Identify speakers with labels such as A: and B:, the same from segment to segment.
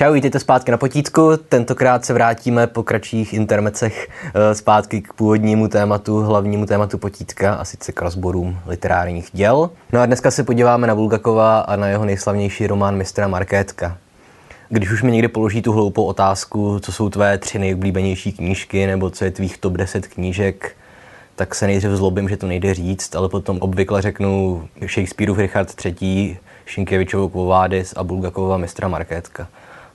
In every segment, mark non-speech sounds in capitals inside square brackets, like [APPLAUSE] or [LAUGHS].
A: Čau, vítejte zpátky na potítku. Tentokrát se vrátíme po kratších intermecech eh, zpátky k původnímu tématu, hlavnímu tématu potítka, a sice k rozborům literárních děl. No a dneska se podíváme na Bulgakova a na jeho nejslavnější román Mistra Markétka. Když už mi někdy položí tu hloupou otázku, co jsou tvé tři nejoblíbenější knížky, nebo co je tvých top 10 knížek, tak se nejdřív zlobím, že to nejde říct, ale potom obvykle řeknu Shakespeareův Richard III, Šinkevičovou Kvovádis a Bulgakova mistra Markétka.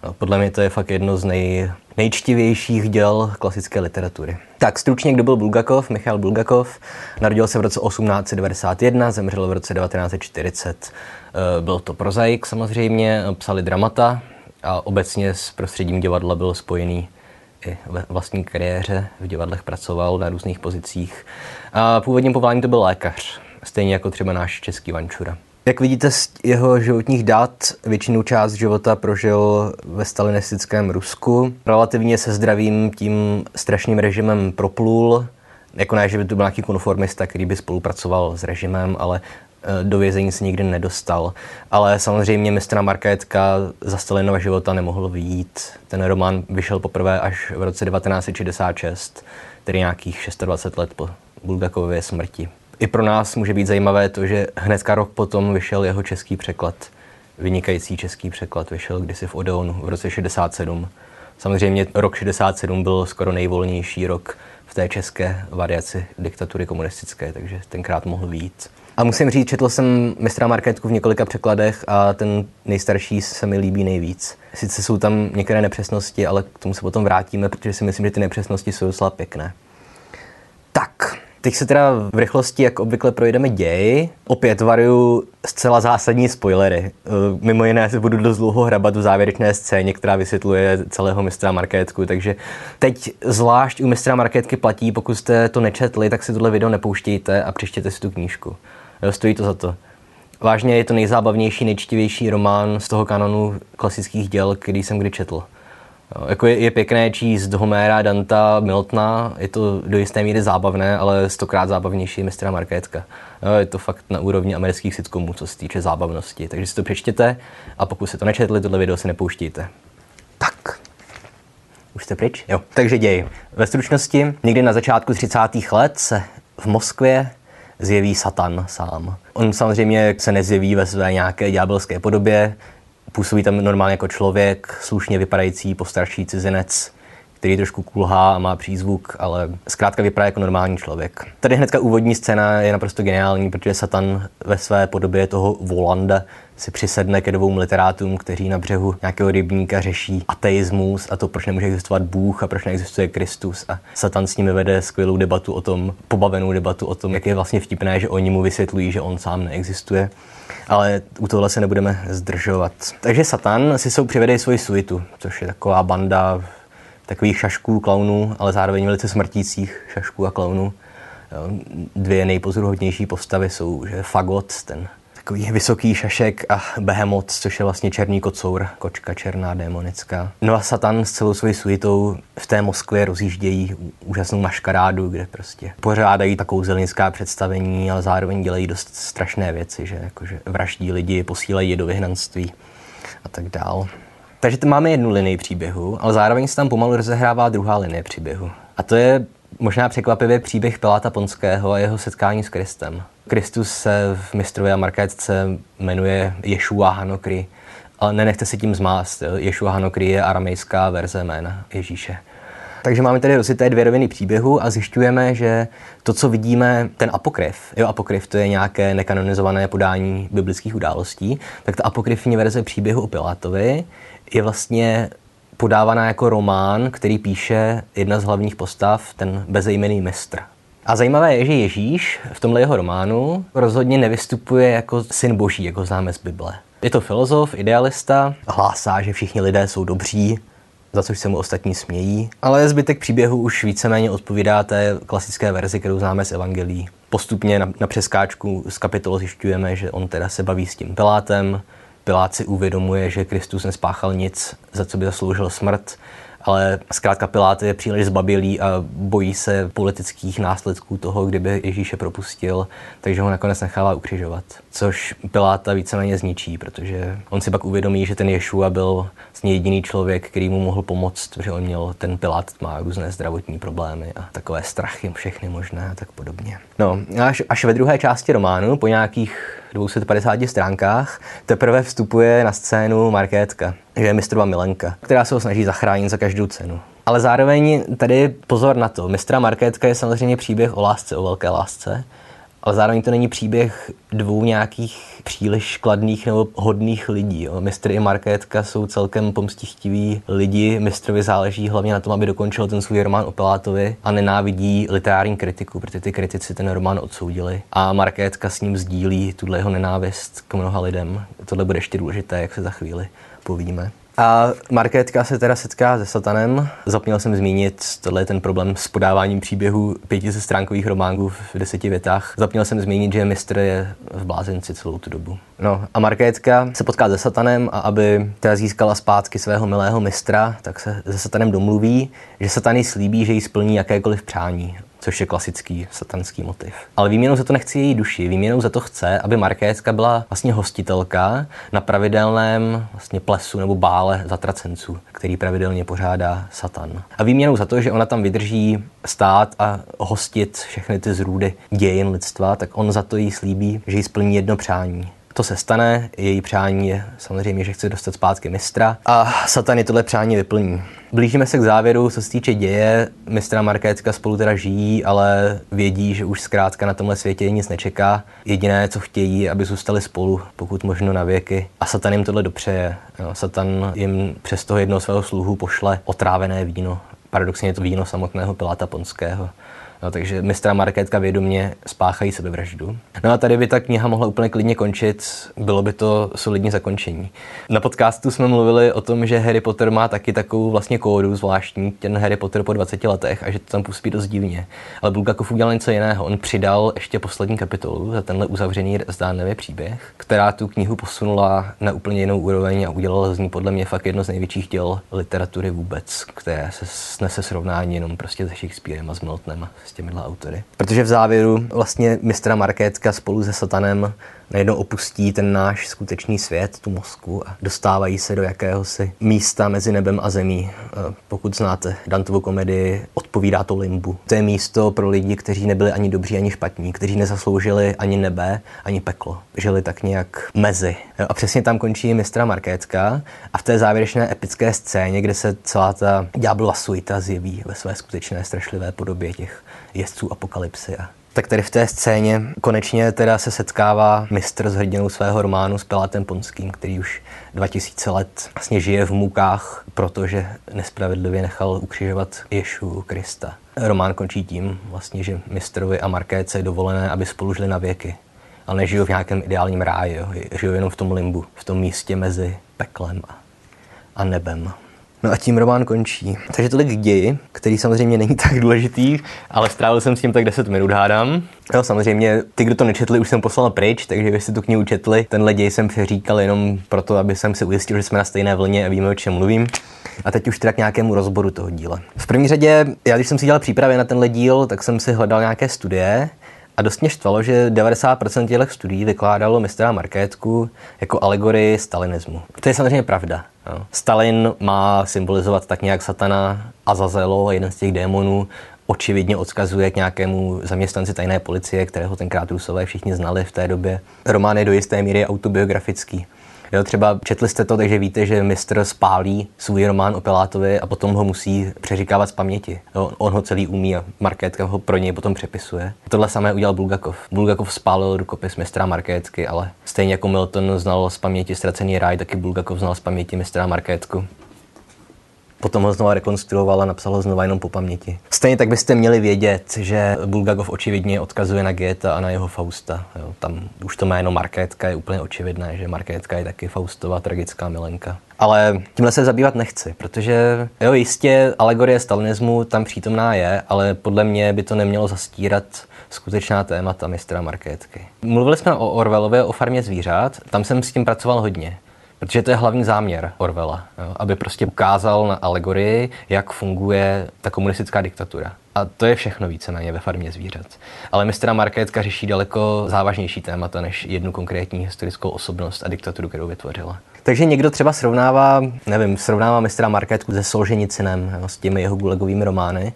A: No, podle mě to je fakt jedno z nej, nejčtivějších děl klasické literatury. Tak stručně, kdo byl Bulgakov? Michal Bulgakov. Narodil se v roce 1891, zemřel v roce 1940. Eh, byl to prozaik samozřejmě, psali dramata a obecně s prostředím divadla byl spojený i ve vlastní kariéře. V divadlech pracoval na různých pozicích. A původním povoláním to byl lékař, stejně jako třeba náš český Vančura. Jak vidíte z jeho životních dat, většinu část života prožil ve stalinistickém Rusku. Relativně se zdravím tím strašným režimem proplul. Jako ne, že by to byl nějaký konformista, který by spolupracoval s režimem, ale e, do vězení se nikdy nedostal. Ale samozřejmě mistra Markétka za Stalinova života nemohl vyjít. Ten román vyšel poprvé až v roce 1966, tedy nějakých 26 let po Bulgakově smrti. I pro nás může být zajímavé to, že hnedka rok potom vyšel jeho český překlad. Vynikající český překlad vyšel kdysi v Odeonu v roce 67. Samozřejmě rok 67 byl skoro nejvolnější rok v té české variaci diktatury komunistické, takže tenkrát mohl být. A musím říct, četl jsem mistra Marketku v několika překladech a ten nejstarší se mi líbí nejvíc. Sice jsou tam některé nepřesnosti, ale k tomu se potom vrátíme, protože si myslím, že ty nepřesnosti jsou docela pěkné. Teď se teda v rychlosti, jak obvykle, projdeme děj. Opět varuju zcela zásadní spoilery. Eh, mimo jiné se budu dost dlouho hrabat v závěrečné scéně, která vysvětluje celého mistra Markétku, takže teď zvlášť u mistra Markétky platí, pokud jste to nečetli, tak si tohle video nepouštějte a přečtěte si tu knížku. Jo, stojí to za to. Vážně je to nejzábavnější, nejčtivější román z toho kanonu klasických děl, který jsem kdy četl. Jako je, je pěkné číst Homéra, Danta, Miltona, je to do jisté míry zábavné, ale stokrát zábavnější je mistra Markétka. Jo, je to fakt na úrovni amerických sitcomů, co se týče zábavnosti. Takže si to přečtěte a pokud se to nečetli, tohle video si nepouštíte. Tak. Už jste pryč? Jo. Takže děj. Ve stručnosti, někdy na začátku 30. let se v Moskvě zjeví Satan sám. On samozřejmě se nezjeví ve své nějaké ďábelské podobě, působí tam normálně jako člověk, slušně vypadající postarší cizinec, který trošku kulhá a má přízvuk, ale zkrátka vypadá jako normální člověk. Tady hnedka úvodní scéna je naprosto geniální, protože Satan ve své podobě toho Volanda si přisedne ke dvou literátům, kteří na břehu nějakého rybníka řeší ateismus a to, proč nemůže existovat Bůh a proč neexistuje Kristus. A Satan s nimi vede skvělou debatu o tom, pobavenou debatu o tom, jak je vlastně vtipné, že oni mu vysvětlují, že on sám neexistuje. Ale u tohle se nebudeme zdržovat. Takže Satan si jsou přivede svoji suitu, což je taková banda takových šašků, klaunů, ale zároveň velice smrtících šašků a klaunů. Dvě nejpozoruhodnější postavy jsou že Fagot, ten takový vysoký šašek a Behemoth, což je vlastně černý kocour, kočka černá démonická. No a Satan s celou svojí suitou v té Moskvě rozjíždějí úžasnou maškarádu, kde prostě pořádají takovou zelenská představení, ale zároveň dělají dost strašné věci, že jakože vraždí lidi, posílají je do vyhnanství a tak dál. Takže tam máme jednu linii příběhu, ale zároveň se tam pomalu rozehrává druhá linie příběhu. A to je možná překvapivě příběh Piláta Ponského a jeho setkání s Kristem. Kristus se v mistrově a markétce jmenuje Ješua Hanokry, ale nenechte si tím zmást. Ješua Hanokry je aramejská verze jména Ježíše. Takže máme tady rozité dvě roviny příběhu a zjišťujeme, že to, co vidíme, ten apokryf, jo, apokryf to je nějaké nekanonizované podání biblických událostí, tak ta apokryfní verze příběhu o Pilátovi je vlastně podávaná jako román, který píše jedna z hlavních postav, ten bezejmený mistr. A zajímavé je, že Ježíš v tomhle jeho románu rozhodně nevystupuje jako syn boží, jako známe z Bible. Je to filozof, idealista, hlásá, že všichni lidé jsou dobří, za což se mu ostatní smějí, ale zbytek příběhu už víceméně odpovídá té klasické verzi, kterou známe z Evangelií. Postupně na, na přeskáčku z kapitol zjišťujeme, že on teda se baví s tím Pilátem, Pilát si uvědomuje, že Kristus nespáchal nic, za co by zasloužil smrt ale zkrátka Pilát je příliš zbabilý a bojí se politických následků toho, kdyby Ježíše propustil, takže ho nakonec nechává ukřižovat. Což Piláta víceméně zničí, protože on si pak uvědomí, že ten Ješua byl vlastně jediný člověk, který mu mohl pomoct, protože on měl, ten Pilát má různé zdravotní problémy a takové strachy všechny možné a tak podobně. No, až, až ve druhé části románu, po nějakých 250 stránkách, teprve vstupuje na scénu Markétka, že je mistrova milenka, která se ho snaží zachránit za každou cenu. Ale zároveň tady pozor na to, mistra Markétka je samozřejmě příběh o lásce, o velké lásce, ale zároveň to není příběh dvou nějakých příliš kladných nebo hodných lidí. Jo. Mistr i Markétka jsou celkem pomstichtiví lidi. Mistrovi záleží hlavně na tom, aby dokončil ten svůj román o Pilátovi a nenávidí literární kritiku, protože ty kritici ten román odsoudili. A Markétka s ním sdílí tuhle jeho nenávist k mnoha lidem. Tohle bude ještě důležité, jak se za chvíli povíme. A Markétka se teda setká se satanem. Zapněl jsem zmínit, tohle je ten problém s podáváním příběhů stránkových románků v deseti větách. Zapněl jsem zmínit, že mistr je v blázenci celou tu dobu. No a Markétka se potká se satanem a aby teda získala zpátky svého milého mistra, tak se se satanem domluví, že satan jí slíbí, že jí splní jakékoliv přání což je klasický satanský motiv. Ale výměnou za to nechci její duši, výměnou za to chce, aby Markétka byla vlastně hostitelka na pravidelném vlastně plesu nebo bále zatracenců, který pravidelně pořádá Satan. A výměnou za to, že ona tam vydrží stát a hostit všechny ty zrůdy dějin lidstva, tak on za to jí slíbí, že jí splní jedno přání to se stane, její přání je samozřejmě, že chce dostat zpátky mistra a Satan je tohle přání vyplní. Blížíme se k závěru, co se týče děje. Mistra Markétka spolu teda žijí, ale vědí, že už zkrátka na tomhle světě nic nečeká. Jediné, co chtějí, aby zůstali spolu, pokud možno na věky. A Satan jim tohle dopřeje. Jo, Satan jim přes toho jednoho svého sluhu pošle otrávené víno. Paradoxně je to víno samotného Piláta Ponského. No, takže mistra Markétka vědomě spáchají sebevraždu. No a tady by ta kniha mohla úplně klidně končit, bylo by to solidní zakončení. Na podcastu jsme mluvili o tom, že Harry Potter má taky takovou vlastně kódu zvláštní, ten Harry Potter po 20 letech a že to tam působí dost divně. Ale Bulgakov udělal něco jiného. On přidal ještě poslední kapitolu za tenhle uzavřený zdánlivý příběh, která tu knihu posunula na úplně jinou úroveň a udělala z ní podle mě fakt jedno z největších děl literatury vůbec, které se snese srovnání jenom prostě se Shakespearem a s Miltonem, s těmihle autory. Protože v závěru vlastně mistra Markétka spolu se Satanem najednou opustí ten náš skutečný svět, tu Moskvu a dostávají se do jakéhosi místa mezi nebem a zemí. Pokud znáte Dantovu komedii, odpovídá to limbu. To je místo pro lidi, kteří nebyli ani dobří, ani špatní, kteří nezasloužili ani nebe, ani peklo. Žili tak nějak mezi. A přesně tam končí mistra Markétka a v té závěrečné epické scéně, kde se celá ta ďáblova suita zjeví ve své skutečné strašlivé podobě těch jezdců apokalypsy tak tady v té scéně konečně teda se setkává mistr s hrdinou svého románu s Pilátem Ponským, který už 2000 let vlastně žije v mukách, protože nespravedlivě nechal ukřižovat Ješu Krista. Román končí tím, vlastně, že mistrovi a Markéce je dovolené, aby spolu žili na věky. Ale nežijou v nějakém ideálním ráji, jo. žijou jenom v tom limbu, v tom místě mezi peklem a nebem. No a tím román končí. Takže tolik k ději, který samozřejmě není tak důležitý, ale strávil jsem s tím tak 10 minut, hádám. Jo, samozřejmě, ty, kdo to nečetli, už jsem poslal pryč, takže vy jste tu knihu četli. Tenhle děj jsem přeříkal jenom proto, aby jsem si ujistil, že jsme na stejné vlně a víme, o čem mluvím. A teď už teda k nějakému rozboru toho díla. V první řadě, já když jsem si dělal přípravy na tenhle díl, tak jsem si hledal nějaké studie, a dost mě štvalo, že 90% těch studií vykládalo mistra Markétku jako alegorii stalinismu. To je samozřejmě pravda. Stalin má symbolizovat tak nějak satana Azazelo, jeden z těch démonů, očividně odkazuje k nějakému zaměstnanci tajné policie, kterého tenkrát Rusové všichni znali v té době. Román je do jisté míry autobiografický. Jo, třeba četli jste to, takže víte, že mistr spálí svůj román o Pilátovi a potom ho musí přeříkávat z paměti. Jo, on ho celý umí a Markétka ho pro něj potom přepisuje. Tohle samé udělal Bulgakov. Bulgakov spálil rukopis mistra Markétky, ale stejně jako Milton znal z paměti ztracený ráj, taky Bulgakov znal z paměti mistra Markétku potom ho znova rekonstruoval a napsal ho znova jenom po paměti. Stejně tak byste měli vědět, že Bulgakov očividně odkazuje na Goethe a na jeho Fausta. Jo, tam už to jméno Markétka je úplně očividné, že Markétka je taky Faustova tragická milenka. Ale tímhle se zabývat nechci, protože jo, jistě alegorie stalinismu tam přítomná je, ale podle mě by to nemělo zastírat skutečná témata mistra Markétky. Mluvili jsme o Orwellově, o farmě zvířat, tam jsem s tím pracoval hodně Protože to je hlavní záměr Orwella, jo? aby prostě ukázal na alegorii, jak funguje ta komunistická diktatura. A to je všechno víceméně ve farmě zvířat. Ale mistra Markétka řeší daleko závažnější témata než jednu konkrétní historickou osobnost a diktaturu, kterou vytvořila. Takže někdo třeba srovnává, nevím, srovnává mistra Markétku se Solženicinem, jo, s těmi jeho gulegovými romány.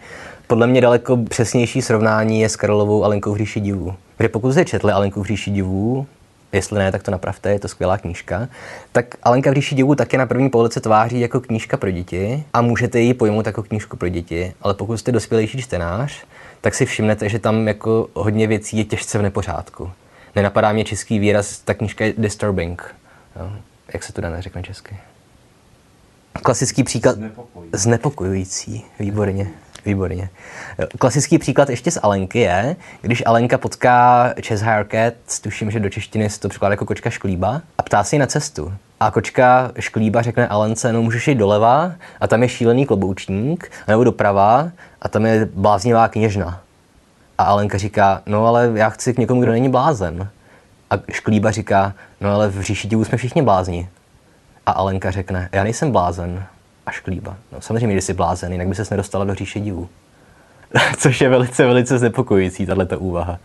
A: Podle mě daleko přesnější srovnání je s Karlovou Alenkou v říši divů. Protože pokud jste četli Alenku v říši divů, jestli ne, tak to napravte, je to skvělá knížka, tak Alenka v říši divů také na první pohled se tváří jako knížka pro děti a můžete ji pojmout jako knížku pro děti, ale pokud jste dospělejší čtenář, tak si všimnete, že tam jako hodně věcí je těžce v nepořádku. Nenapadá mě český výraz, ta knížka je disturbing. Jo? Jak se to dá neřekne česky? Klasický příklad. Znepokojující. Znepokojující, výborně. Výborně. Klasický příklad ještě z Alenky je, když Alenka potká Chess Haircat, tuším, že do češtiny se to překládá jako kočka šklíba, a ptá si na cestu. A kočka šklíba řekne Alence, no můžeš jít doleva a tam je šílený kloboučník, nebo doprava a tam je bláznivá kněžna. A Alenka říká, no ale já chci k někomu, kdo není blázen. A šklíba říká, no ale v říši jsme všichni blázni. A Alenka řekne, já nejsem blázen, a šklíba. No, samozřejmě, že jsi blázen, jinak by ses nedostala do říše divů. [LAUGHS] Což je velice, velice znepokojující, tato úvaha.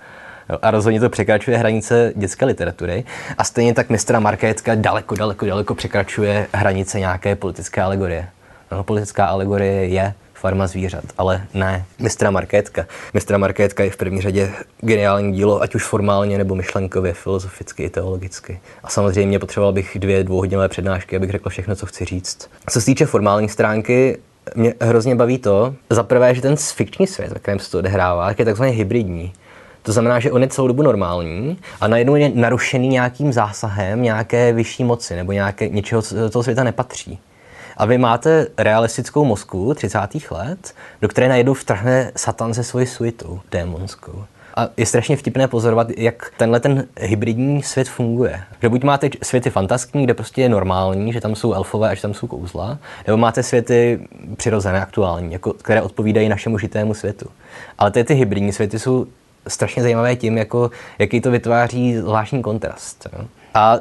A: Jo, a rozhodně to překračuje hranice dětské literatury. A stejně tak mistra Markétka daleko, daleko, daleko překračuje hranice nějaké politické alegorie. No, politická alegorie je Farma zvířat, ale ne mistra Markétka. Mistra Markétka je v první řadě geniální dílo, ať už formálně nebo myšlenkově, filozoficky i teologicky. A samozřejmě potřeboval bych dvě dvouhodinové přednášky, abych řekl všechno, co chci říct. Co se týče formální stránky, mě hrozně baví to, za prvé, že ten fikční svět, ve kterém se to odehrává, je takzvaně hybridní. To znamená, že on je celou dobu normální a najednou je narušený nějakým zásahem nějaké vyšší moci nebo nějaké, něčeho, co toho světa nepatří. A vy máte realistickou mozku 30. let, do které najednou vtrhne Satan se svojí suitou démonskou. A je strašně vtipné pozorovat, jak tenhle ten hybridní svět funguje. Že buď máte světy fantastické, kde prostě je normální, že tam jsou elfové a že tam jsou kouzla, nebo máte světy přirozené, aktuální, jako, které odpovídají našemu žitému světu. Ale ty, ty hybridní světy jsou strašně zajímavé tím, jako, jaký to vytváří zvláštní kontrast. Jo. A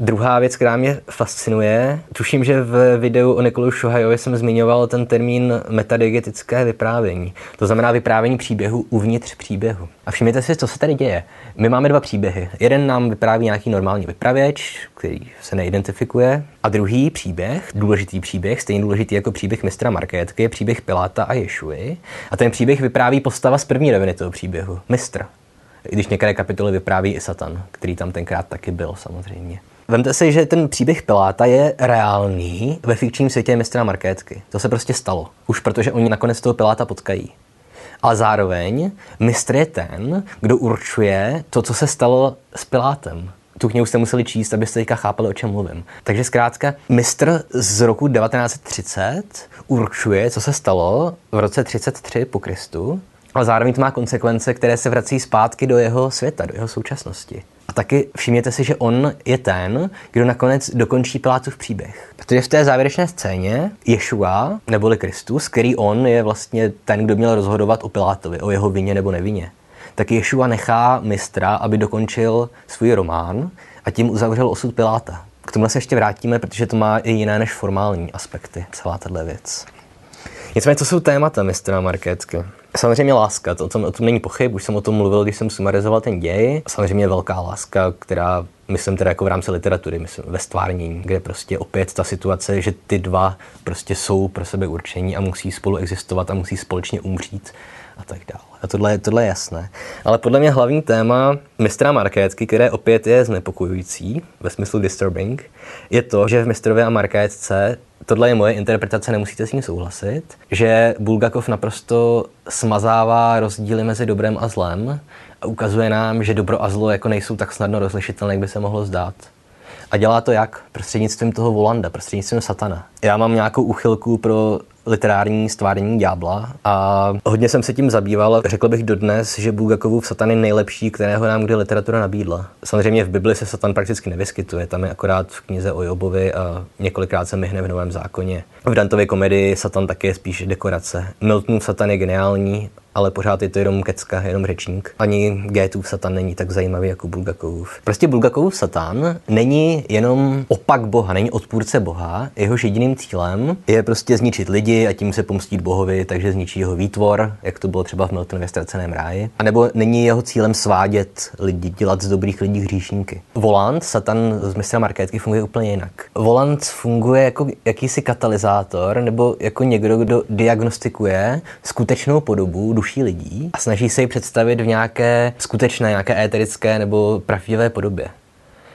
A: Druhá věc, která mě fascinuje, tuším, že v videu o Nikolu Šohajovi jsem zmiňoval ten termín metadigetické vyprávění. To znamená vyprávění příběhu uvnitř příběhu. A všimněte si, co se tady děje. My máme dva příběhy. Jeden nám vypráví nějaký normální vypravěč, který se neidentifikuje, a druhý příběh, důležitý příběh, stejně důležitý jako příběh mistra Markétky, je příběh Piláta a Ješuji. A ten příběh vypráví postava z první roviny toho příběhu, mistr. I když některé kapitoly vypráví i Satan, který tam tenkrát taky byl samozřejmě. Vemte si, že ten příběh Piláta je reálný ve fikčním světě mistra Markétky. To se prostě stalo. Už protože oni nakonec toho Piláta potkají. Ale zároveň mistr je ten, kdo určuje to, co se stalo s Pilátem. Tu knihu jste museli číst, abyste teďka chápali, o čem mluvím. Takže zkrátka, mistr z roku 1930 určuje, co se stalo v roce 33 po Kristu, ale zároveň to má konsekvence, které se vrací zpátky do jeho světa, do jeho současnosti. A taky všimněte si, že on je ten, kdo nakonec dokončí Pilátův příběh. Protože v té závěrečné scéně Ješua, neboli Kristus, který on je vlastně ten, kdo měl rozhodovat o Pilátovi, o jeho vině nebo nevině, tak Ješua nechá mistra, aby dokončil svůj román a tím uzavřel osud Piláta. K tomu se ještě vrátíme, protože to má i jiné než formální aspekty, celá tato věc. Nicméně, co jsou témata mistra Markétky? Samozřejmě láska, to, o, tom, není pochyb, už jsem o tom mluvil, když jsem sumarizoval ten děj. Samozřejmě velká láska, která, myslím teda jako v rámci literatury, myslím ve stvárnění, kde prostě opět ta situace, že ty dva prostě jsou pro sebe určení a musí spolu existovat a musí společně umřít a tak dále. A tohle, tohle je jasné. Ale podle mě hlavní téma mistra Markétky, které opět je znepokojující, ve smyslu disturbing, je to, že v mistrově a Markétce tohle je moje interpretace, nemusíte s ní souhlasit, že Bulgakov naprosto smazává rozdíly mezi dobrem a zlem a ukazuje nám, že dobro a zlo jako nejsou tak snadno rozlišitelné, jak by se mohlo zdát. A dělá to jak? Prostřednictvím toho Volanda, prostřednictvím satana. Já mám nějakou uchylku pro literární stvárnění ďábla a hodně jsem se tím zabýval. Řekl bych dodnes, že Bulgakovův satan je nejlepší, kterého nám kdy literatura nabídla. Samozřejmě v Bibli se satan prakticky nevyskytuje, tam je akorát v knize o Jobovi a několikrát se myhne v Novém zákoně. V Dantově komedii satan taky je spíš dekorace. Miltonův satan je geniální, ale pořád je to jenom kecka, jenom řečník. Ani Gétův satan není tak zajímavý jako Bulgakovův. Prostě Bulgakovův satan není jenom opak boha, není odpůrce boha, jehož jediným cílem je prostě zničit lidi a tím se pomstit bohovi, takže zničí jeho výtvor, jak to bylo třeba v Miltonově ztraceném ráji. A nebo není jeho cílem svádět lidi, dělat z dobrých lidí hříšníky. Volant, satan z mistra marketky funguje úplně jinak. Volant funguje jako jakýsi katalyzátor nebo jako někdo, kdo diagnostikuje skutečnou podobu duší lidí a snaží se ji představit v nějaké skutečné, nějaké éterické nebo pravdivé podobě.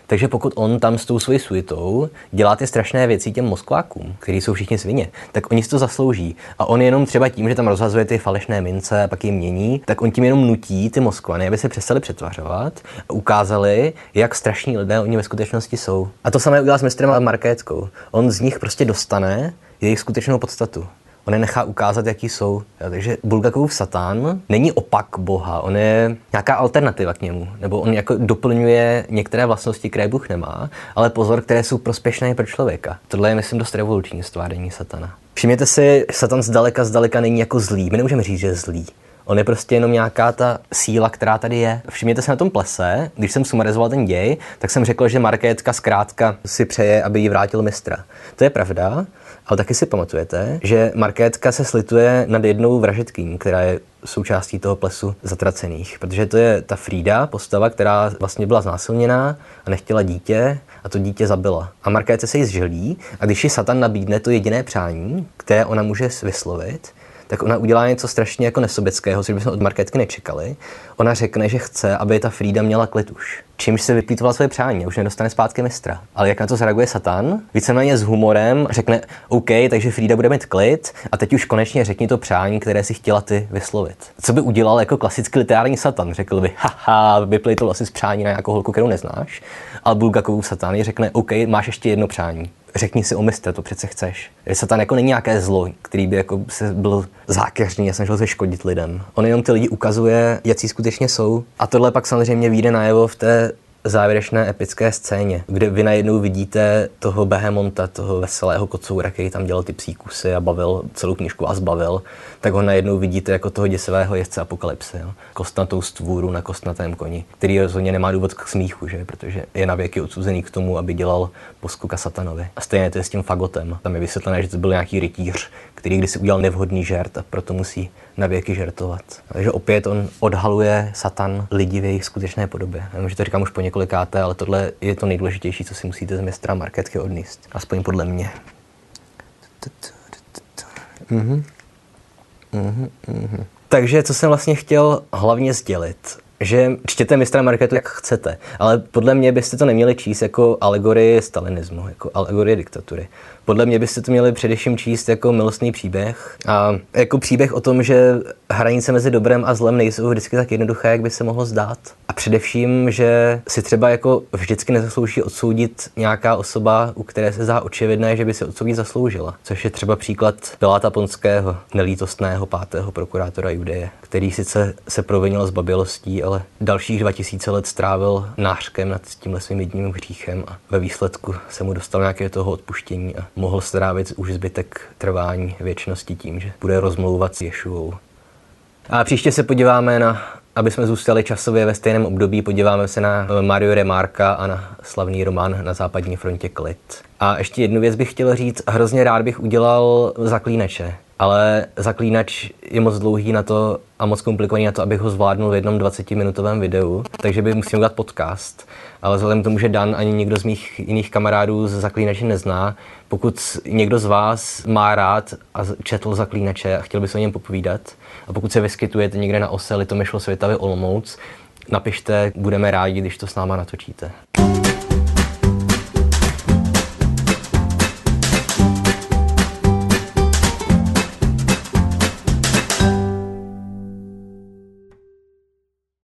A: Takže pokud on tam s tou svojí suitou dělá ty strašné věci těm Moskvákům, kteří jsou všichni svině, tak oni si to zaslouží. A on jenom třeba tím, že tam rozhazuje ty falešné mince a pak je mění, tak on tím jenom nutí ty Moskvany, aby se přestali přetvařovat a ukázali, jak strašní lidé oni ve skutečnosti jsou. A to samé udělá s mistrem a Markétkou. On z nich prostě dostane jejich skutečnou podstatu on je nechá ukázat, jaký jsou. Jo, takže Bulgakovův satán není opak Boha, on je nějaká alternativa k němu, nebo on jako doplňuje některé vlastnosti, které Bůh nemá, ale pozor, které jsou prospěšné pro člověka. Tohle je, myslím, dost revoluční stváření satana. Všimněte si, Satan zdaleka, zdaleka není jako zlý. My nemůžeme říct, že je zlý. On je prostě jenom nějaká ta síla, která tady je. Všimněte se na tom plese, když jsem sumarizoval ten děj, tak jsem řekl, že Markétka zkrátka si přeje, aby jí vrátil mistra. To je pravda, ale taky si pamatujete, že Markétka se slituje nad jednou vražetkým, která je součástí toho plesu zatracených. Protože to je ta Frida, postava, která vlastně byla znásilněná a nechtěla dítě a to dítě zabila. A Markétce se jí zželí a když ji Satan nabídne to jediné přání, které ona může vyslovit, tak ona udělá něco strašně jako nesobeckého, což bychom od Markétky nečekali. Ona řekne, že chce, aby ta Frida měla klid už. Čímž se vyplýtovala své přání, už nedostane zpátky mistra. Ale jak na to zareaguje Satan? Víceméně s humorem řekne, OK, takže Frida bude mít klid a teď už konečně řekni to přání, které si chtěla ty vyslovit. Co by udělal jako klasický literární Satan? Řekl by, haha, vyplýtl asi z přání na nějakou holku, kterou neznáš. Ale Bulgakovou Satan řekne, OK, máš ještě jedno přání řekni si o mistre, to přece chceš. Satan jako není nějaké zlo, který by jako se byl zákeřný a snažil se škodit lidem. On jenom ty lidi ukazuje, jaký skutečně jsou. A tohle pak samozřejmě vyjde najevo v té závěrečné epické scéně, kde vy najednou vidíte toho Behemonta, toho veselého kocoura, který tam dělal ty psí kusy a bavil celou knižku a zbavil, tak ho najednou vidíte jako toho děsivého jezdce apokalypsy. Jo? Kostnatou stvůru na kostnatém koni, který rozhodně nemá důvod k smíchu, že? protože je na věky odsouzený k tomu, aby dělal poskuka satanovi. A stejně to je s tím fagotem. Tam je vysvětlené, že to byl nějaký rytíř, který kdysi udělal nevhodný žert a proto musí na věky žertovat. Takže opět on odhaluje Satan lidi v jejich skutečné podobě. Já vím, že to říkám už po několikáté, ale tohle je to nejdůležitější, co si musíte z mistra marketky odníst. Aspoň podle mě. Mhm. Mhm, mhm. Takže co jsem vlastně chtěl hlavně sdělit? Že čtěte mistra marketu jak chcete, ale podle mě byste to neměli číst jako alegorii stalinismu, jako alegorie diktatury. Podle mě byste to měli především číst jako milostný příběh a jako příběh o tom, že hranice mezi dobrem a zlem nejsou vždycky tak jednoduché, jak by se mohlo zdát. A především, že si třeba jako vždycky nezaslouží odsoudit nějaká osoba, u které se zdá očividné, že by se odsoudit zasloužila. Což je třeba příklad Piláta Ponského, nelítostného pátého prokurátora Judeje, který sice se provinil z babělostí, ale dalších 2000 let strávil nářkem nad tímhle svým jedním hříchem a ve výsledku se mu dostal nějaké toho odpuštění a mohl strávit už zbytek trvání věčnosti tím, že bude rozmlouvat s Ješuou. A příště se podíváme na, aby jsme zůstali časově ve stejném období, podíváme se na Mario Remarka a na slavný román na západní frontě Klid. A ještě jednu věc bych chtěl říct, hrozně rád bych udělal zaklíneče, ale zaklínač je moc dlouhý na to a moc komplikovaný na to, abych ho zvládnul v jednom 20-minutovém videu, takže by musel udělat podcast. Ale vzhledem k tomu, že Dan ani někdo z mých jiných kamarádů z zaklínače nezná, pokud někdo z vás má rád a četl zaklínače a chtěl by se o něm popovídat, a pokud se vyskytujete někde na ose Litomyšlo Světavy Olomouc, napište, budeme rádi, když to s náma natočíte.